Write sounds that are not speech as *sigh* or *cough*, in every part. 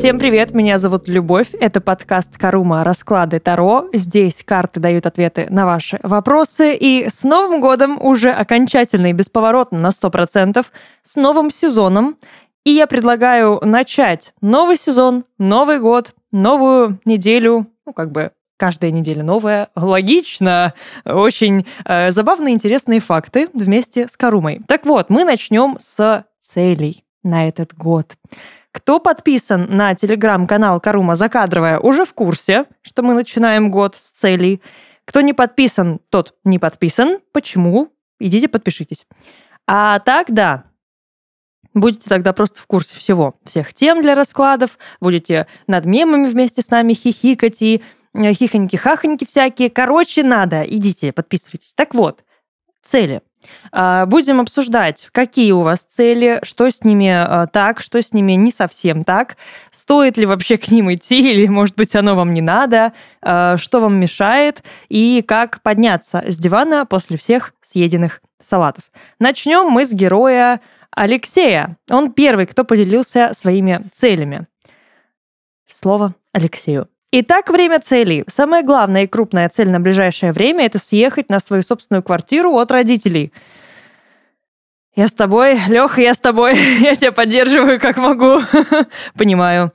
Всем привет, меня зовут Любовь. Это подкаст Карума «Расклады Таро». Здесь карты дают ответы на ваши вопросы. И с Новым годом уже окончательно и бесповоротно на 100%, с новым сезоном. И я предлагаю начать новый сезон, Новый год, новую неделю, ну, как бы каждая неделя новая. Логично. Очень э, забавные, интересные факты вместе с Карумой. Так вот, мы начнем с целей на этот год. Кто подписан на телеграм-канал Карума Закадровая, уже в курсе, что мы начинаем год с целей. Кто не подписан, тот не подписан. Почему? Идите подпишитесь. А так, да, Будете тогда просто в курсе всего, всех тем для раскладов, будете над мемами вместе с нами хихикать и э, хихоньки-хахоньки всякие. Короче, надо, идите, подписывайтесь. Так вот, цели. А, будем обсуждать, какие у вас цели, что с ними а, так, что с ними не совсем так, стоит ли вообще к ним идти, *laughs* или, может быть, оно вам не надо, а, что вам мешает, и как подняться с дивана после всех съеденных салатов. Начнем мы с героя Алексея. Он первый, кто поделился своими целями. Слово Алексею. Итак, время целей. Самая главная и крупная цель на ближайшее время – это съехать на свою собственную квартиру от родителей. Я с тобой, Леха, я с тобой. *laughs* Я тебя поддерживаю, как могу. *laughs* Понимаю.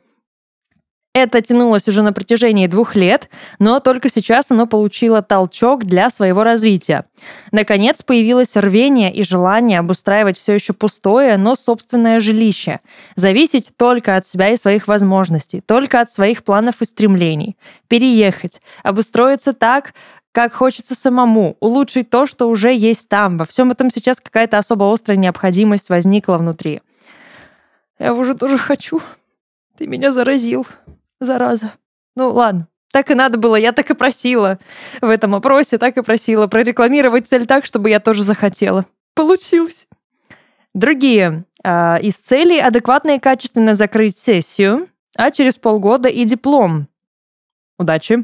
Это тянулось уже на протяжении двух лет, но только сейчас оно получило толчок для своего развития. Наконец появилось рвение и желание обустраивать все еще пустое, но собственное жилище. Зависеть только от себя и своих возможностей, только от своих планов и стремлений. Переехать, обустроиться так, как хочется самому, улучшить то, что уже есть там. Во всем этом сейчас какая-то особо острая необходимость возникла внутри. Я уже тоже хочу. Ты меня заразил зараза. Ну ладно, так и надо было, я так и просила в этом опросе, так и просила прорекламировать цель так, чтобы я тоже захотела. Получилось. Другие э, из целей адекватно и качественно закрыть сессию, а через полгода и диплом. Удачи.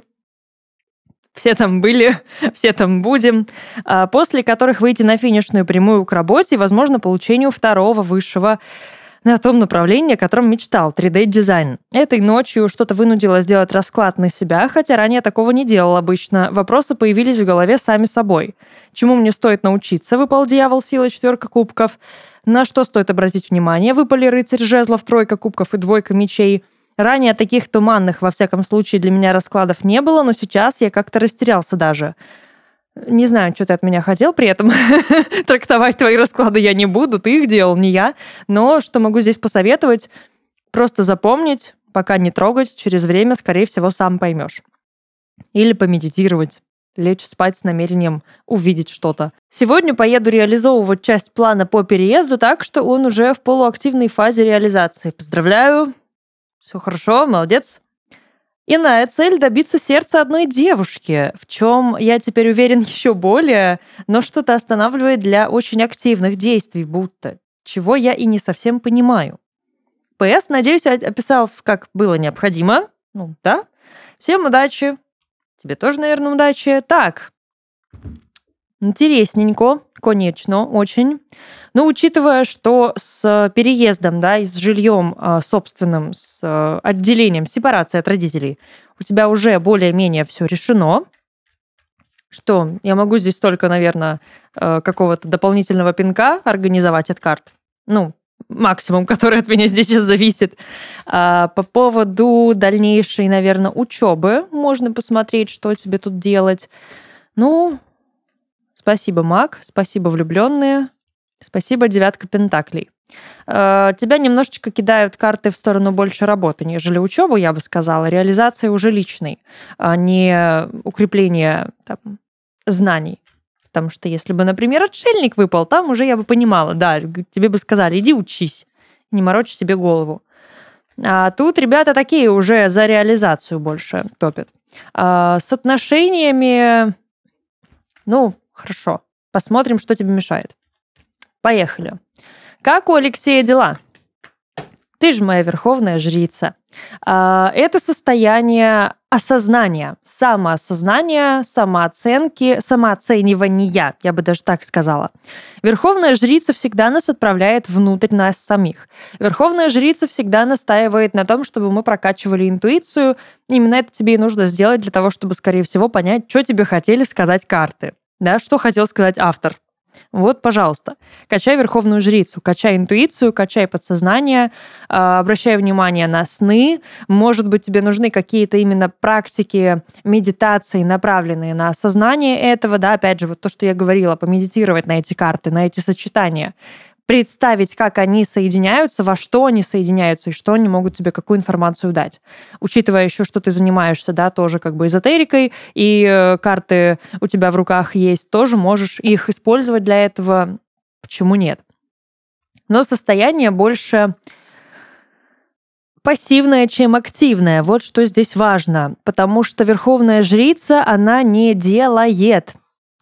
Все там были, *laughs* все там будем. А, после которых выйти на финишную прямую к работе и, возможно, получению второго высшего на том направлении, о котором мечтал, 3D-дизайн. Этой ночью что-то вынудило сделать расклад на себя, хотя ранее такого не делал обычно. Вопросы появились в голове сами собой. Чему мне стоит научиться, выпал дьявол, сила, четверка кубков. На что стоит обратить внимание, выпали рыцарь жезлов, тройка кубков и двойка мечей. Ранее таких туманных, во всяком случае, для меня раскладов не было, но сейчас я как-то растерялся даже. Не знаю, что ты от меня хотел при этом. *laughs* Трактовать твои расклады я не буду, ты их делал, не я. Но что могу здесь посоветовать? Просто запомнить, пока не трогать, через время, скорее всего, сам поймешь. Или помедитировать лечь спать с намерением увидеть что-то. Сегодня поеду реализовывать часть плана по переезду так, что он уже в полуактивной фазе реализации. Поздравляю, все хорошо, молодец. Иная цель — добиться сердца одной девушки, в чем я теперь уверен *laughs* еще более, но что-то останавливает для очень активных действий, будто, чего я и не совсем понимаю. ПС, надеюсь, описал, как было необходимо. Ну, да. Всем удачи. Тебе тоже, наверное, удачи. Так, Интересненько, конечно, очень. Но учитывая, что с переездом, да, и с жильем а, собственным, с а, отделением, сепарацией от родителей, у тебя уже более-менее все решено, что я могу здесь только, наверное, а, какого-то дополнительного пинка организовать от карт. Ну, максимум, *laughs* который от меня здесь сейчас зависит. По поводу дальнейшей, наверное, учебы можно посмотреть, что тебе тут делать. Ну, Спасибо, маг. Спасибо, влюбленные. Спасибо, девятка пентаклей. Э, тебя немножечко кидают карты в сторону больше работы, нежели учебу, я бы сказала. Реализация уже личной, а не укрепление там, знаний. Потому что если бы, например, отшельник выпал, там уже я бы понимала, да, тебе бы сказали, иди учись, не морочь себе голову. А тут ребята такие уже за реализацию больше топят. А с отношениями, ну, Хорошо. Посмотрим, что тебе мешает. Поехали. Как у Алексея дела? Ты же моя верховная жрица. А, это состояние осознания, самоосознания, самооценки, самооценивания, я бы даже так сказала. Верховная жрица всегда нас отправляет внутрь нас самих. Верховная жрица всегда настаивает на том, чтобы мы прокачивали интуицию. Именно это тебе и нужно сделать для того, чтобы, скорее всего, понять, что тебе хотели сказать карты. Да, что хотел сказать автор. Вот, пожалуйста, качай верховную жрицу, качай интуицию, качай подсознание, а, обращай внимание на сны. Может быть, тебе нужны какие-то именно практики медитации, направленные на осознание этого, да, опять же, вот то, что я говорила, помедитировать на эти карты, на эти сочетания представить, как они соединяются, во что они соединяются и что они могут тебе, какую информацию дать. Учитывая еще, что ты занимаешься, да, тоже как бы эзотерикой, и э, карты у тебя в руках есть, тоже можешь их использовать для этого. Почему нет? Но состояние больше пассивное, чем активное. Вот что здесь важно. Потому что верховная жрица, она не делает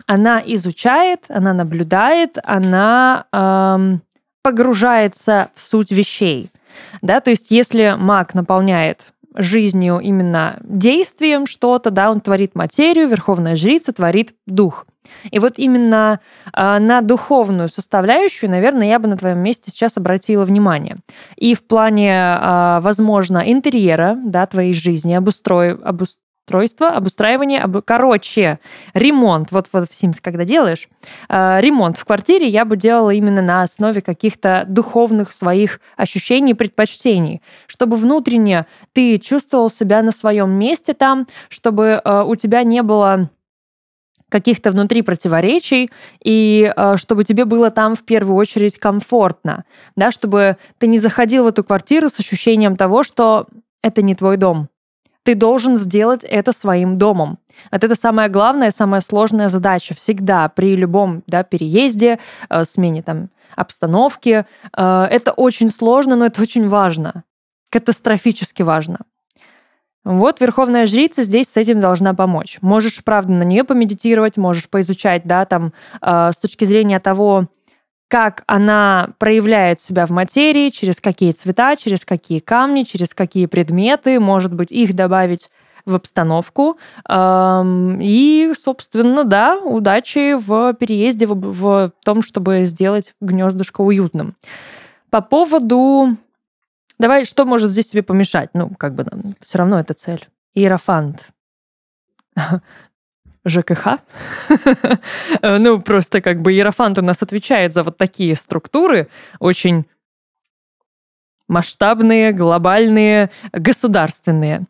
она изучает, она наблюдает, она эм, погружается в суть вещей. Да, то есть если маг наполняет жизнью именно действием что-то, да, он творит материю, верховная жрица творит дух. И вот именно э, на духовную составляющую, наверное, я бы на твоем месте сейчас обратила внимание. И в плане, э, возможно, интерьера, да, твоей жизни, обустрой, обус, обустройство, обустраивание, об... короче, ремонт. Вот, вот в Sims, когда делаешь, э, ремонт в квартире я бы делала именно на основе каких-то духовных своих ощущений, предпочтений, чтобы внутренне ты чувствовал себя на своем месте там, чтобы э, у тебя не было каких-то внутри противоречий, и э, чтобы тебе было там в первую очередь комфортно, да, чтобы ты не заходил в эту квартиру с ощущением того, что это не твой дом, ты должен сделать это своим домом. Вот это самая главная, самая сложная задача всегда при любом да, переезде, э, смене там, обстановки. Э, это очень сложно, но это очень важно. Катастрофически важно. Вот Верховная Жрица здесь с этим должна помочь. Можешь, правда, на нее помедитировать, можешь поизучать, да, там, э, с точки зрения того, как она проявляет себя в материи, через какие цвета, через какие камни, через какие предметы, может быть, их добавить в обстановку. И, собственно, да, удачи в переезде, в, в том, чтобы сделать гнездышко уютным. По поводу... Давай, что может здесь тебе помешать? Ну, как бы, все равно это цель. Иерофант. ЖКХ. ну, просто как бы Ерофант у нас отвечает за вот такие структуры, очень масштабные, глобальные, государственные.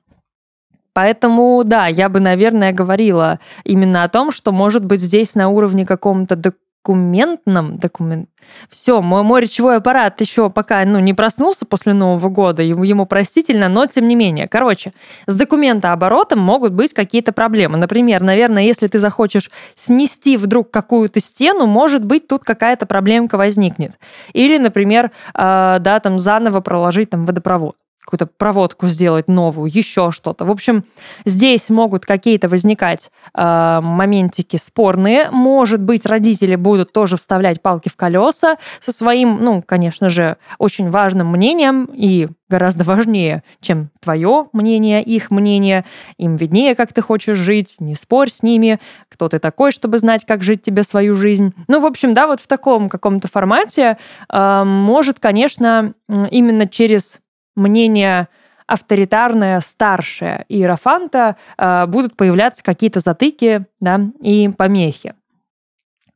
Поэтому, да, я бы, наверное, говорила именно о том, что, может быть, здесь на уровне каком-то документном, документ... Все, мой, мой речевой аппарат еще пока ну, не проснулся после Нового года, ему, ему простительно, но тем не менее. Короче, с документооборотом могут быть какие-то проблемы. Например, наверное, если ты захочешь снести вдруг какую-то стену, может быть, тут какая-то проблемка возникнет. Или, например, э, да, там заново проложить там водопровод какую-то проводку сделать новую, еще что-то. В общем, здесь могут какие-то возникать э, моментики спорные. Может быть, родители будут тоже вставлять палки в колеса со своим, ну, конечно же, очень важным мнением и гораздо *laughs* важнее, чем твое мнение, их мнение. Им виднее, как ты хочешь жить, не спорь с ними, кто ты такой, чтобы знать, как жить тебе свою жизнь. Ну, в общем, да, вот в таком каком-то формате э, может, конечно, именно через мнение авторитарное, старшее иерофанта э, будут появляться какие-то затыки да, и помехи.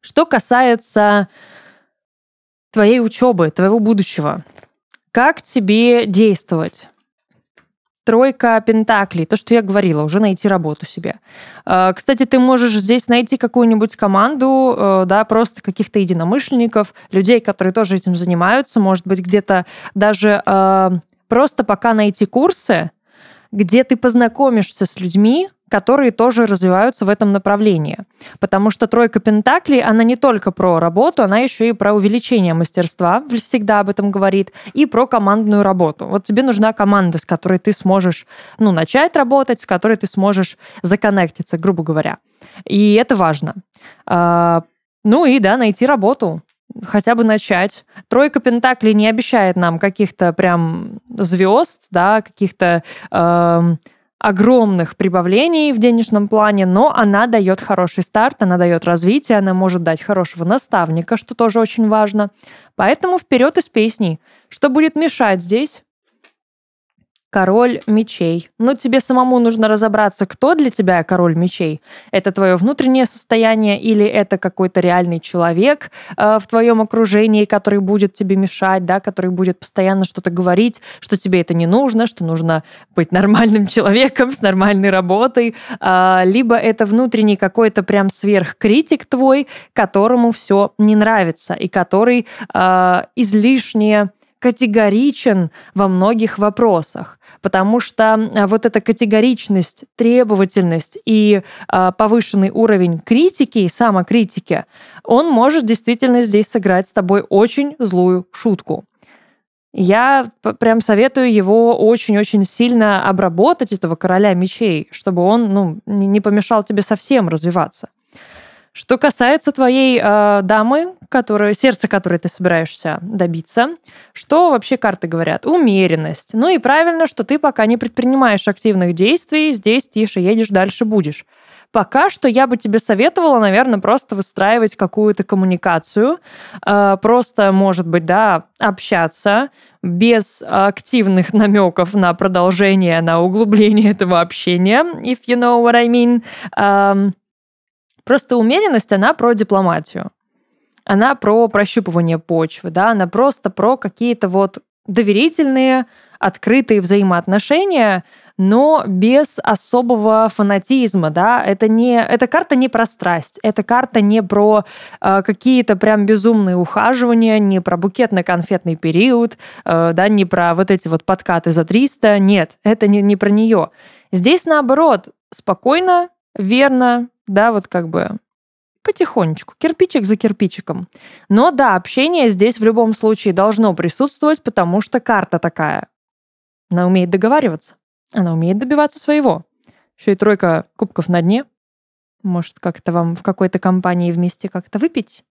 Что касается твоей учебы, твоего будущего, как тебе действовать? Тройка пентаклей, то, что я говорила, уже найти работу себе. Э, кстати, ты можешь здесь найти какую-нибудь команду, э, да, просто каких-то единомышленников, людей, которые тоже этим занимаются, может быть, где-то даже э, Просто пока найти курсы, где ты познакомишься с людьми, которые тоже развиваются в этом направлении. Потому что тройка пентаклей, она не только про работу, она еще и про увеличение мастерства, всегда об этом говорит, и про командную работу. Вот тебе нужна команда, с которой ты сможешь ну, начать работать, с которой ты сможешь законнектиться, грубо говоря. И это важно. А, ну и да, найти работу хотя бы начать. Тройка Пентаклей не обещает нам каких-то прям звезд, да, каких-то э, огромных прибавлений в денежном плане, но она дает хороший старт, она дает развитие, она может дать хорошего наставника, что тоже очень важно. Поэтому вперед из песни. Что будет мешать здесь? Король мечей. Ну, тебе самому нужно разобраться, кто для тебя король мечей. Это твое внутреннее состояние или это какой-то реальный человек э, в твоем окружении, который будет тебе мешать, да, который будет постоянно что-то говорить, что тебе это не нужно, что нужно быть нормальным *laughs* человеком с нормальной работой. Э, либо это внутренний какой-то прям сверхкритик твой, которому все не нравится и который э, излишне категоричен во многих вопросах потому что а, вот эта категоричность, требовательность и а, повышенный уровень критики, самокритики, он может действительно здесь сыграть с тобой очень злую шутку. Я прям советую его очень-очень сильно обработать, этого короля мечей, чтобы он ну, не помешал тебе совсем развиваться. Что касается твоей э, дамы, которую, сердца которой ты собираешься добиться, что вообще карты говорят? Умеренность. Ну и правильно, что ты пока не предпринимаешь активных действий, здесь тише едешь, дальше будешь. Пока что я бы тебе советовала, наверное, просто выстраивать какую-то коммуникацию, э, просто, может быть, да, общаться без активных намеков на продолжение, на углубление этого общения, if you know what I mean. Эм, Просто умеренность, она про дипломатию. Она про прощупывание почвы, да, она просто про какие-то вот доверительные, открытые взаимоотношения, но без особого фанатизма, да, это не, эта карта не про страсть, эта карта не про э, какие-то прям безумные ухаживания, не про букетно-конфетный период, э, да, не про вот эти вот подкаты за 300, нет, это не, не про нее. Здесь наоборот, спокойно, верно, да, вот как бы потихонечку, кирпичик за кирпичиком. Но да, общение здесь в любом случае должно присутствовать, потому что карта такая. Она умеет договариваться, она умеет добиваться своего. Еще и тройка кубков на дне. Может, как-то вам в какой-то компании вместе как-то выпить?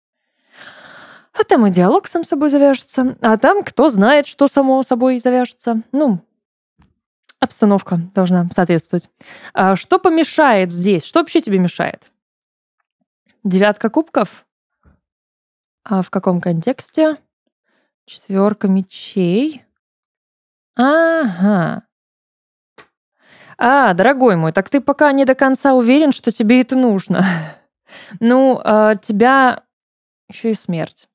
А там и диалог сам собой завяжется. А там кто знает, что само собой завяжется. Ну, Обстановка должна соответствовать. А что помешает здесь? Что вообще тебе мешает? Девятка кубков? А в каком контексте? Четверка мечей. Ага. А, дорогой мой, так ты пока не до конца уверен, что тебе это нужно. *laughs* Ну, а, тебя еще и смерть.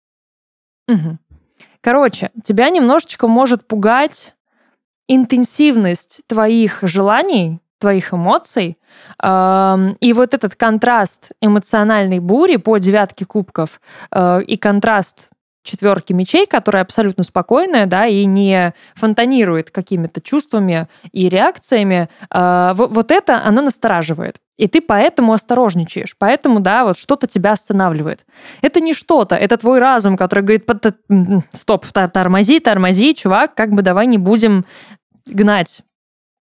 Угу. Короче, тебя немножечко может пугать интенсивность твоих желаний, твоих эмоций, и вот этот контраст эмоциональной бури по девятке кубков э, и контраст четверки мечей, которая абсолютно спокойная, да, и не фонтанирует какими-то чувствами и реакциями, э, вот это оно настораживает. И ты поэтому осторожничаешь, поэтому, да, вот что-то тебя останавливает. Это не что-то, это твой разум, который говорит, стоп, тормози, тормози, чувак, как бы давай не будем гнать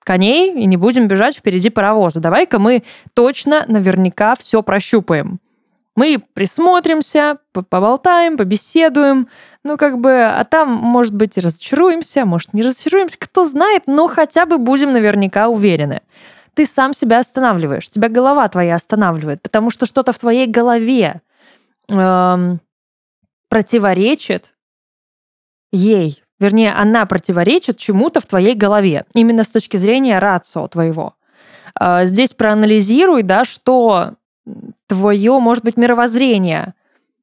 коней и не будем бежать впереди паровоза. Давай-ка мы точно, наверняка все прощупаем. Мы присмотримся, поболтаем, побеседуем, ну, как бы, а там, может быть, и разочаруемся, может, не разочаруемся, кто знает, но хотя бы будем наверняка уверены. Ты сам себя останавливаешь, тебя голова твоя останавливает, потому что что-то в твоей голове эм, противоречит ей, Вернее, она противоречит чему-то в твоей голове, именно с точки зрения рацио твоего. А, здесь проанализируй, да, что твое, может быть, мировоззрение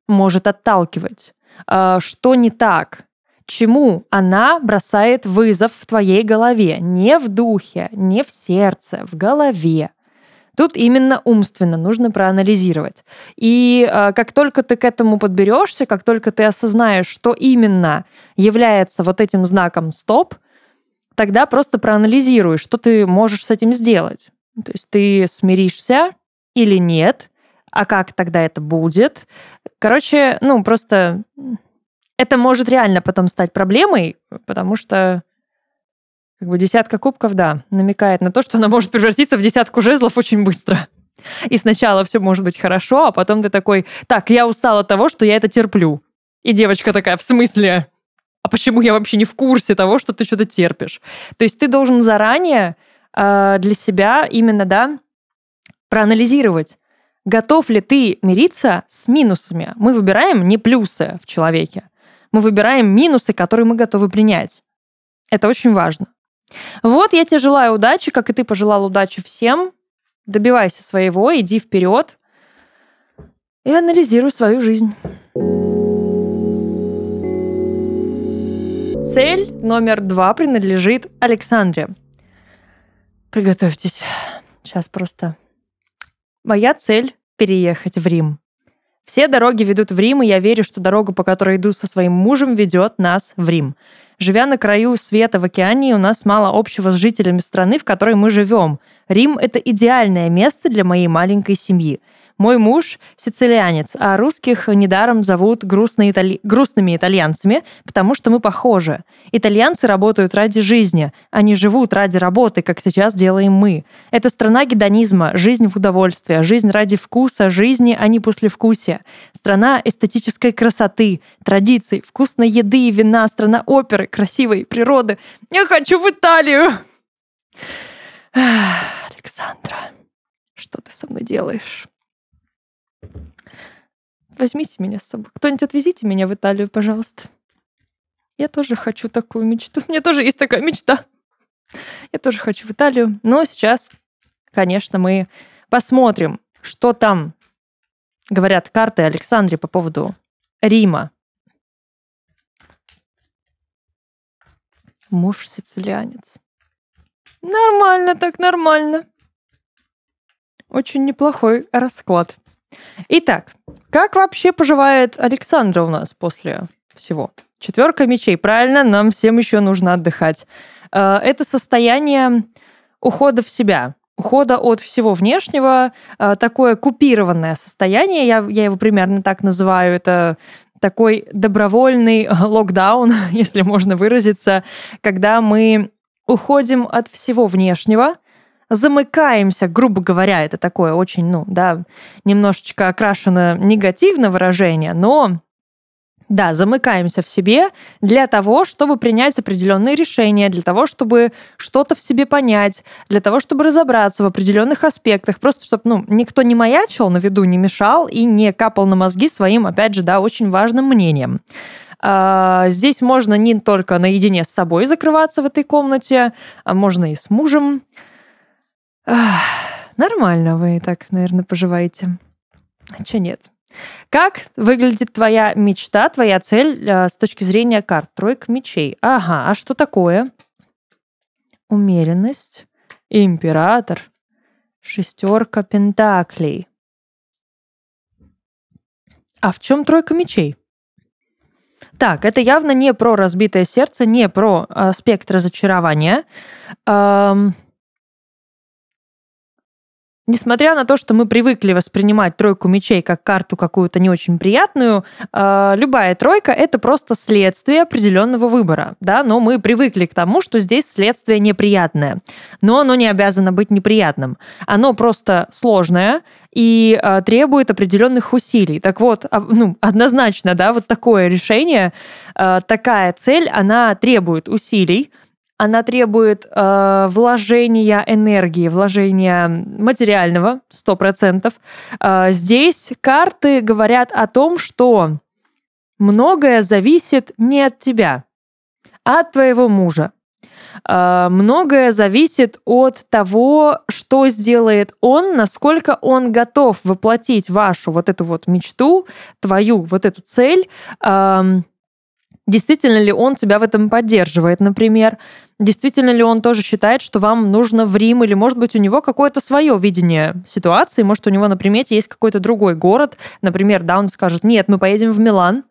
может отталкивать, а, что не так, чему она бросает вызов в твоей голове, не в духе, не в сердце, в голове. Тут именно умственно нужно проанализировать. И э, как только ты к этому подберешься, как только ты осознаешь, что именно является вот этим знаком стоп, тогда просто проанализируй, что ты можешь с этим сделать. То есть ты смиришься или нет, а как тогда это будет. Короче, ну просто это может реально потом стать проблемой, потому что как бы десятка кубков, да, намекает на то, что она может превратиться в десятку жезлов очень быстро. И сначала все может быть хорошо, а потом ты такой, так, я устал от того, что я это терплю. И девочка такая, в смысле? А почему я вообще не в курсе того, что ты что-то терпишь? То есть ты должен заранее э, для себя именно, да, проанализировать, готов ли ты мириться с минусами. Мы выбираем не плюсы в человеке, мы выбираем минусы, которые мы готовы принять. Это очень важно. Вот, я тебе желаю удачи, как и ты пожелал удачи всем. Добивайся своего, иди вперед и анализируй свою жизнь. Цель номер два принадлежит Александре. Приготовьтесь. Сейчас просто. Моя цель — переехать в Рим. Все дороги ведут в Рим, и я верю, что дорога, по которой иду со своим мужем, ведет нас в Рим. Живя на краю света в океане, у нас мало общего с жителями страны, в которой мы живем. Рим — это идеальное место для моей маленькой семьи. Мой муж сицилианец, а русских недаром зовут грустные итали... грустными итальянцами, потому что мы похожи. Итальянцы работают ради жизни, они живут ради работы, как сейчас делаем мы. Это страна гедонизма, жизнь в удовольствие, жизнь ради вкуса, жизни, а не послевкусия. Страна эстетической красоты, традиций, вкусной еды и вина, страна оперы, красивой природы. Я хочу в Италию! Александра, что ты со мной делаешь? Возьмите меня с собой. Кто-нибудь отвезите меня в Италию, пожалуйста. Я тоже хочу такую мечту. У меня тоже есть такая мечта. Я тоже хочу в Италию. Но сейчас, конечно, мы посмотрим, что там говорят карты Александре по поводу Рима. Муж сицилианец. Нормально так, нормально. Очень неплохой расклад. Итак, как вообще поживает Александра у нас после всего? Четверка мечей, правильно, нам всем еще нужно отдыхать. Э, это состояние ухода в себя, ухода от всего внешнего, э, такое купированное состояние, я, я его примерно так называю, это такой добровольный *laughs* локдаун, *laughs* если можно выразиться, когда мы уходим от всего внешнего, замыкаемся, грубо говоря, это такое очень, ну, да, немножечко окрашено негативное выражение, но да, замыкаемся в себе для того, чтобы принять определенные решения, для того, чтобы что-то в себе понять, для того, чтобы разобраться в определенных аспектах, просто чтобы ну, никто не маячил на виду, не мешал и не капал на мозги своим, опять же, да, очень важным мнением. А, здесь можно не только наедине с собой закрываться в этой комнате, а можно и с мужем, Нормально вы так, наверное, поживаете. Что нет? Как выглядит твоя мечта, твоя цель э, с точки зрения карт? Тройка мечей. Ага, а что такое? Умеренность, император, шестерка пентаклей. А в чем тройка мечей? Так, это явно не про разбитое сердце, не про аспект разочарования. Эм, Несмотря на то, что мы привыкли воспринимать тройку мечей как карту какую-то не очень приятную, э, любая тройка это просто следствие определенного выбора, да, но мы привыкли к тому, что здесь следствие неприятное, но оно не обязано быть неприятным, оно просто сложное и э, требует определенных усилий. Так вот, э, ну однозначно, да, вот такое решение, э, такая цель, она требует усилий, она требует э, вложения энергии, вложения материального, 100%. Э, здесь карты говорят о том, что многое зависит не от тебя, а от твоего мужа. Э, многое зависит от того, что сделает он, насколько он готов воплотить вашу вот эту вот мечту, твою вот эту цель, э, Действительно ли он тебя в этом поддерживает, например? Действительно ли он тоже считает, что вам нужно в Рим, или, может быть, у него какое-то свое видение ситуации, может, у него на примете есть какой-то другой город, например, да, он скажет, нет, мы поедем в Милан,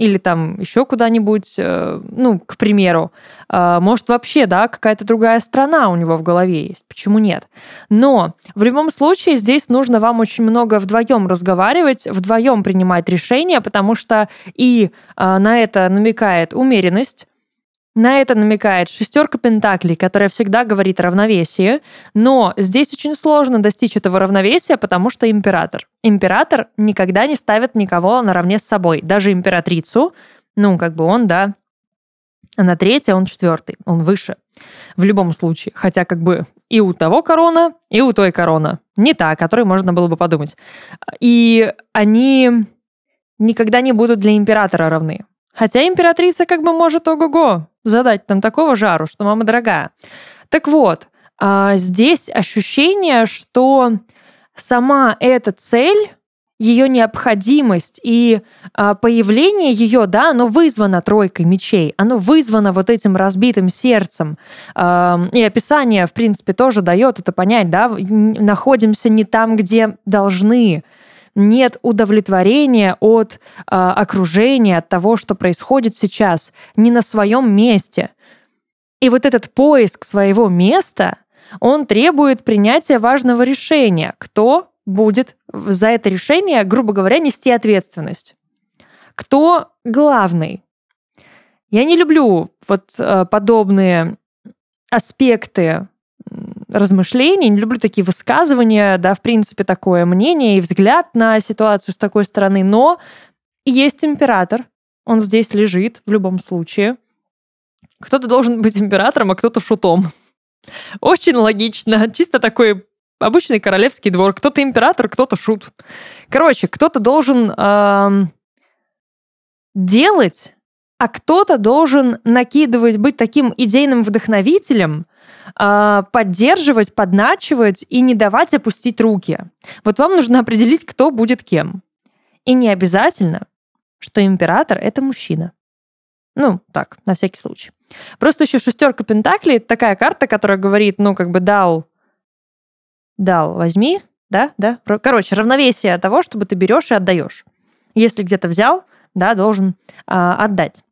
или там еще куда-нибудь, э, ну, к примеру. А, может, вообще, да, какая-то другая страна у него в голове есть. Почему нет? Но в любом случае здесь нужно вам очень много вдвоем разговаривать, вдвоем принимать решения, потому что и а, на это намекает умеренность, на это намекает шестерка пентаклей, которая всегда говорит о равновесии, но здесь очень сложно достичь этого равновесия, потому что император. Император никогда не ставит никого наравне с собой, даже императрицу, ну, как бы он, да, а на третье он четвертый, он выше. В любом случае. Хотя как бы и у того корона, и у той корона. Не та, о которой можно было бы подумать. И они никогда не будут для императора равны. Хотя императрица как бы может ого-го задать там такого жару, что мама дорогая. Так вот, а, здесь ощущение, что сама эта цель ее необходимость и а, появление ее, да, оно вызвано тройкой мечей, оно вызвано вот этим разбитым сердцем. А, и описание, в принципе, тоже дает это понять, да, находимся не там, где должны, нет удовлетворения от а, окружения, от того, что происходит сейчас, не на своем месте. И вот этот поиск своего места, он требует принятия важного решения. Кто будет за это решение, грубо говоря, нести ответственность. Кто главный? Я не люблю вот э, подобные аспекты размышлений, не люблю такие высказывания, да, в принципе, такое мнение и взгляд на ситуацию с такой стороны, но есть император, он здесь лежит в любом случае. Кто-то должен быть императором, а кто-то шутом. Очень логично, чисто такой обычный королевский двор. Кто-то император, кто-то шут. Короче, кто-то должен э, делать, а кто-то должен накидывать, быть таким идейным вдохновителем, э, поддерживать, подначивать и не давать опустить руки. Вот вам нужно определить, кто будет кем. И не обязательно, что император — это мужчина. Ну, так, на всякий случай. Просто еще шестерка Пентаклей — это такая карта, которая говорит, ну, как бы дал дал, возьми, да, да. Короче, равновесие того, чтобы ты берешь и отдаешь. Если где-то взял, да, должен а, отдать.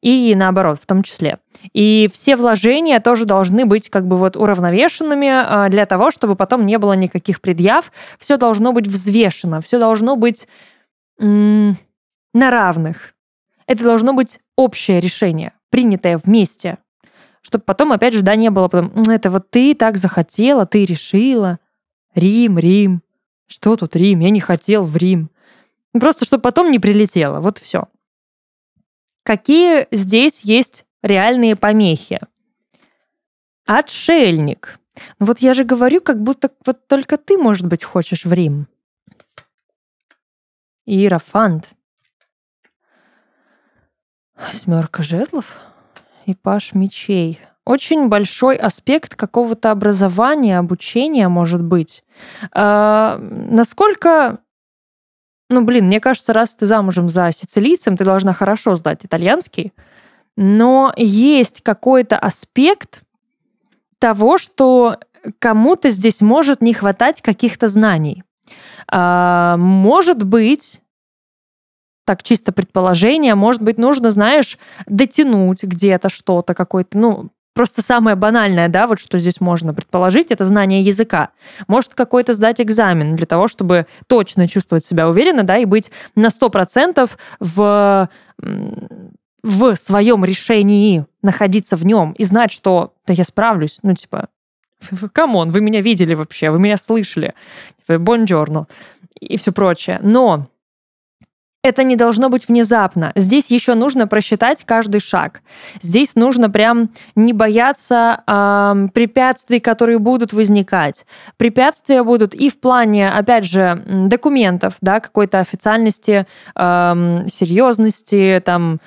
И наоборот, в том числе. И все вложения тоже должны быть как бы вот уравновешенными а, для того, чтобы потом не было никаких предъяв. Все должно быть взвешено, все должно быть на равных. Это должно быть общее решение, принятое вместе. Чтобы потом, опять же, да, не было потом, это вот ты так захотела, ты решила. Рим, Рим. Что тут Рим? Я не хотел в Рим. Просто чтобы потом не прилетело. Вот все. Какие здесь есть реальные помехи? Отшельник. Ну вот я же говорю, как будто вот только ты, может быть, хочешь в Рим. Иерофант. Смерка жезлов и паш мечей очень большой аспект какого-то образования, обучения, может быть. А, насколько ну, блин, мне кажется, раз ты замужем за сицилийцем, ты должна хорошо сдать итальянский. Но есть какой-то аспект того, что кому-то здесь может не хватать каких-то знаний. А, может быть, так чисто предположение, может быть, нужно, знаешь, дотянуть где-то что-то, какой-то, ну, Просто самое банальное, да, вот что здесь можно предположить, это знание языка. Может какой-то сдать экзамен для того, чтобы точно чувствовать себя уверенно, да, и быть на 100% в, в своем решении, находиться в нем и знать, что да я справлюсь, ну типа, *laughs* come on, вы меня видели вообще, вы меня слышали, типа, buongiorno и все прочее. Но это не должно быть внезапно. Здесь еще нужно просчитать каждый шаг. Здесь нужно прям не бояться э, препятствий, которые будут возникать. Препятствия будут и в плане, опять же, документов, да, какой-то официальности, э, серьезности, там,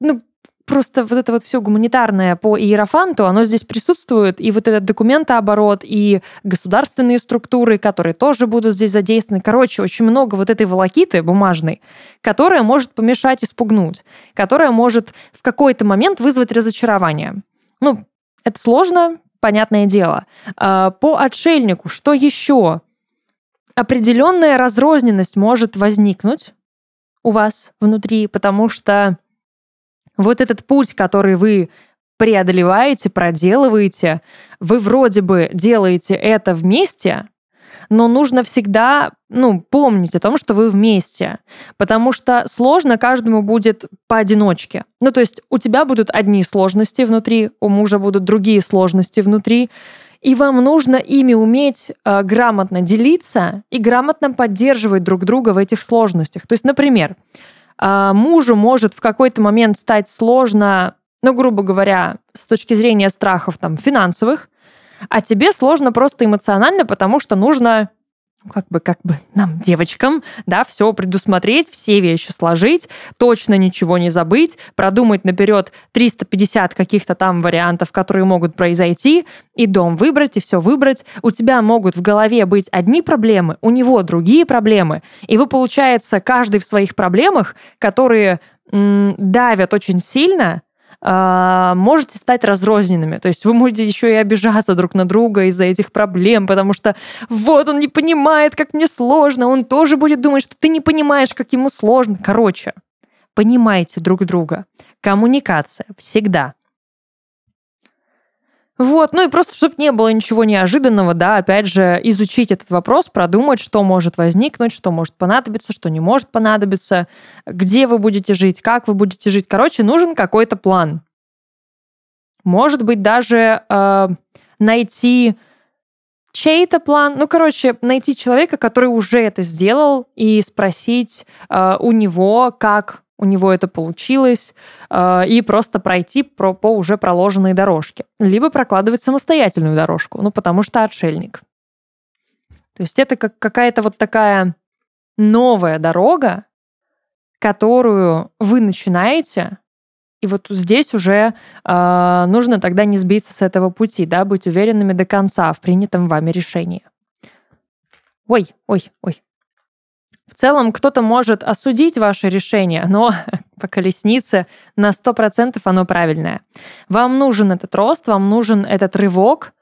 ну, просто вот это вот все гуманитарное по Иерофанту, оно здесь присутствует, и вот этот документооборот, и государственные структуры, которые тоже будут здесь задействованы. Короче, очень много вот этой волокиты бумажной, которая может помешать и спугнуть, которая может в какой-то момент вызвать разочарование. Ну, это сложно, понятное дело. А, по отшельнику, что еще? Определенная разрозненность может возникнуть у вас внутри, потому что вот этот путь, который вы преодолеваете, проделываете, вы вроде бы делаете это вместе, но нужно всегда ну, помнить о том, что вы вместе, потому что сложно каждому будет поодиночке. Ну, то есть у тебя будут одни сложности внутри, у мужа будут другие сложности внутри, и вам нужно ими уметь э, грамотно делиться и грамотно поддерживать друг друга в этих сложностях. То есть, например, мужу может в какой-то момент стать сложно ну, грубо говоря, с точки зрения страхов там финансовых, а тебе сложно просто эмоционально, потому что нужно ну, как бы, как бы нам, девочкам, да, все предусмотреть, все вещи сложить, точно ничего не забыть, продумать наперед 350 каких-то там вариантов, которые могут произойти, и дом выбрать, и все выбрать. У тебя могут в голове быть одни проблемы, у него другие проблемы, и вы, получается, каждый в своих проблемах, которые м- давят очень сильно, можете стать разрозненными. То есть вы можете еще и обижаться друг на друга из-за этих проблем, потому что вот он не понимает, как мне сложно, он тоже будет думать, что ты не понимаешь, как ему сложно. Короче, понимайте друг друга. Коммуникация всегда. Вот, ну и просто, чтобы не было ничего неожиданного, да, опять же, изучить этот вопрос, продумать, что может возникнуть, что может понадобиться, что не может понадобиться, где вы будете жить, как вы будете жить. Короче, нужен какой-то план. Может быть, даже э, найти чей-то план, ну, короче, найти человека, который уже это сделал, и спросить э, у него, как у него это получилось, э, и просто пройти про, по уже проложенной дорожке. Либо прокладывать самостоятельную дорожку, ну, потому что отшельник. То есть это как какая-то вот такая новая дорога, которую вы начинаете, и вот здесь уже э, нужно тогда не сбиться с этого пути, да, быть уверенными до конца в принятом вами решении. Ой, ой, ой, в целом кто-то может осудить ваше решение, но *laughs* по колеснице на 100% оно правильное. Вам нужен этот рост, вам нужен этот рывок.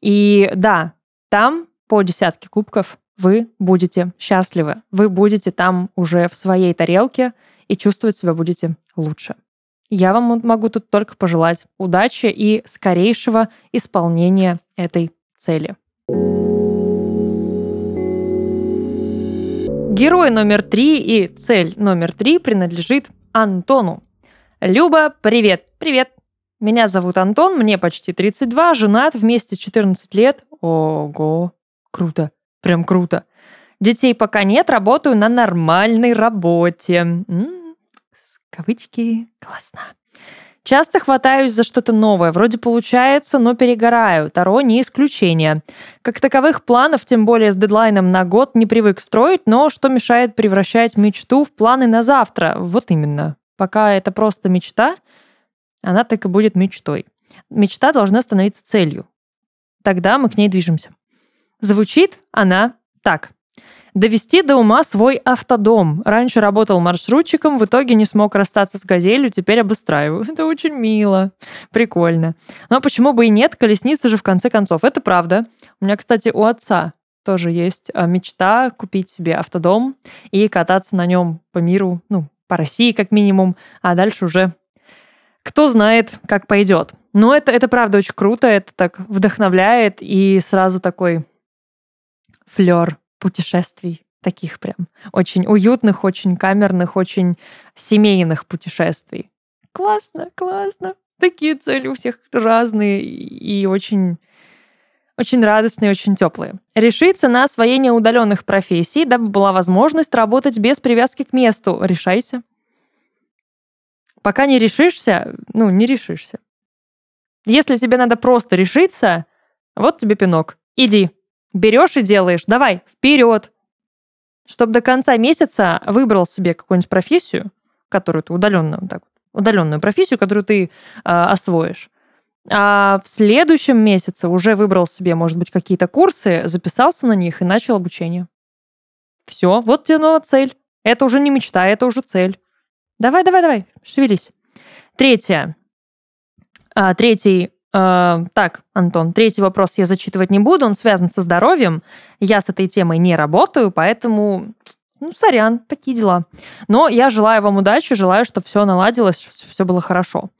И да, там по десятке кубков вы будете счастливы. Вы будете там уже в своей тарелке и чувствовать себя будете лучше. Я вам могу тут только пожелать удачи и скорейшего исполнения этой цели. Герой номер три и цель номер три принадлежит Антону. Люба, привет! Привет! Меня зовут Антон, мне почти 32, женат, вместе 14 лет. Ого, круто, прям круто. Детей пока нет, работаю на нормальной работе. М-м, кавычки, классно. Часто хватаюсь за что-то новое, вроде получается, но перегораю. Таро не исключение. Как таковых планов, тем более с дедлайном на год, не привык строить, но что мешает превращать мечту в планы на завтра? Вот именно. Пока это просто мечта, она так и будет мечтой. Мечта должна становиться целью. Тогда мы к ней движемся. Звучит она так. Довести до ума свой автодом. Раньше работал маршрутчиком, в итоге не смог расстаться с газелью, теперь обустраиваю. *laughs* Это очень мило, прикольно. Но почему бы и нет, колесница же в конце концов. Это правда. У меня, кстати, у отца тоже есть а, мечта купить себе автодом и кататься на нем по миру, ну, по России как минимум, а дальше уже кто знает, как пойдет. Но это, это правда очень круто, это так вдохновляет и сразу такой флер путешествий таких прям очень уютных, очень камерных, очень семейных путешествий. Классно, классно. Такие цели у всех разные и очень очень радостные, очень теплые. Решиться на освоение удаленных профессий, дабы была возможность работать без привязки к месту. Решайся. Пока не решишься, ну, не решишься. Если тебе надо просто решиться, вот тебе пинок. Иди. Берешь и делаешь. Давай, вперед. Чтобы до конца месяца выбрал себе какую-нибудь профессию, которую ты удаленную, так, удаленную профессию, которую ты э, освоишь. А в следующем месяце уже выбрал себе, может быть, какие-то курсы, записался на них и начал обучение. Все, вот тебе новая цель. Это уже не мечта, это уже цель. Давай, давай, давай, шевелись. Третье. А, третий так, Антон, третий вопрос я зачитывать не буду, он связан со здоровьем. Я с этой темой не работаю, поэтому, ну, сорян, такие дела. Но я желаю вам удачи, желаю, чтобы все наладилось, все было хорошо.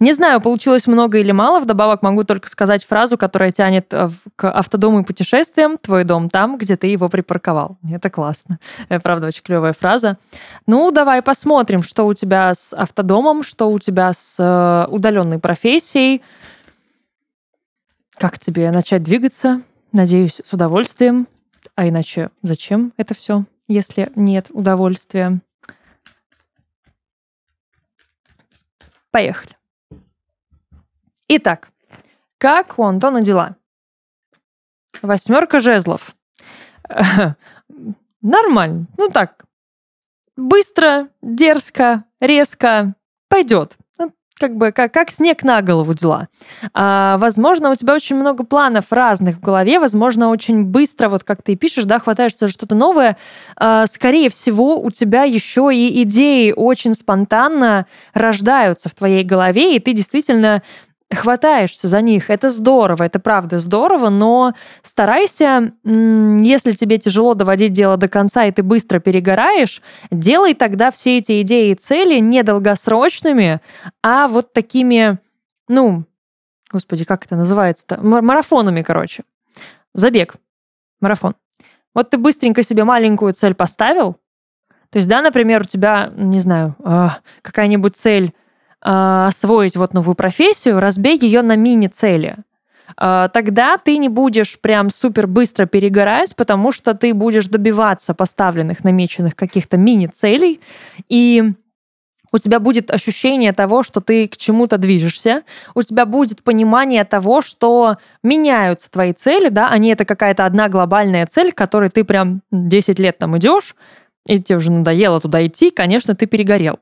Не знаю, получилось много или мало. Вдобавок могу только сказать фразу, которая тянет э, к автодому и путешествиям. Твой дом там, где ты его припарковал. Это классно. Это, правда, очень клевая фраза. Ну, давай посмотрим, что у тебя с автодомом, что у тебя с э, удаленной профессией. Как тебе начать двигаться? Надеюсь, с удовольствием. А иначе зачем это все, если нет удовольствия? Поехали. Итак, как у Антона дела? Восьмерка жезлов. *laughs* Нормально. Ну так, быстро, дерзко, резко, пойдет как бы как, как снег на голову дела. А, возможно, у тебя очень много планов разных в голове, возможно, очень быстро, вот как ты пишешь, да, хватаешься за что-то новое. А, скорее всего, у тебя еще и идеи очень спонтанно рождаются в твоей голове, и ты действительно хватаешься за них. Это здорово, это правда здорово, но старайся, если тебе тяжело доводить дело до конца, и ты быстро перегораешь, делай тогда все эти идеи и цели не долгосрочными, а вот такими, ну, господи, как это называется-то? Марафонами, короче. Забег. Марафон. Вот ты быстренько себе маленькую цель поставил, то есть, да, например, у тебя, не знаю, а, какая-нибудь цель освоить вот новую профессию, разбей ее на мини-цели. А, тогда ты не будешь прям супер быстро перегорать, потому что ты будешь добиваться поставленных, намеченных каких-то мини-целей, и у тебя будет ощущение того, что ты к чему-то движешься, у тебя будет понимание того, что меняются твои цели, да, а это какая-то одна глобальная цель, к которой ты прям 10 лет там идешь, и тебе уже надоело туда идти, конечно, ты перегорел.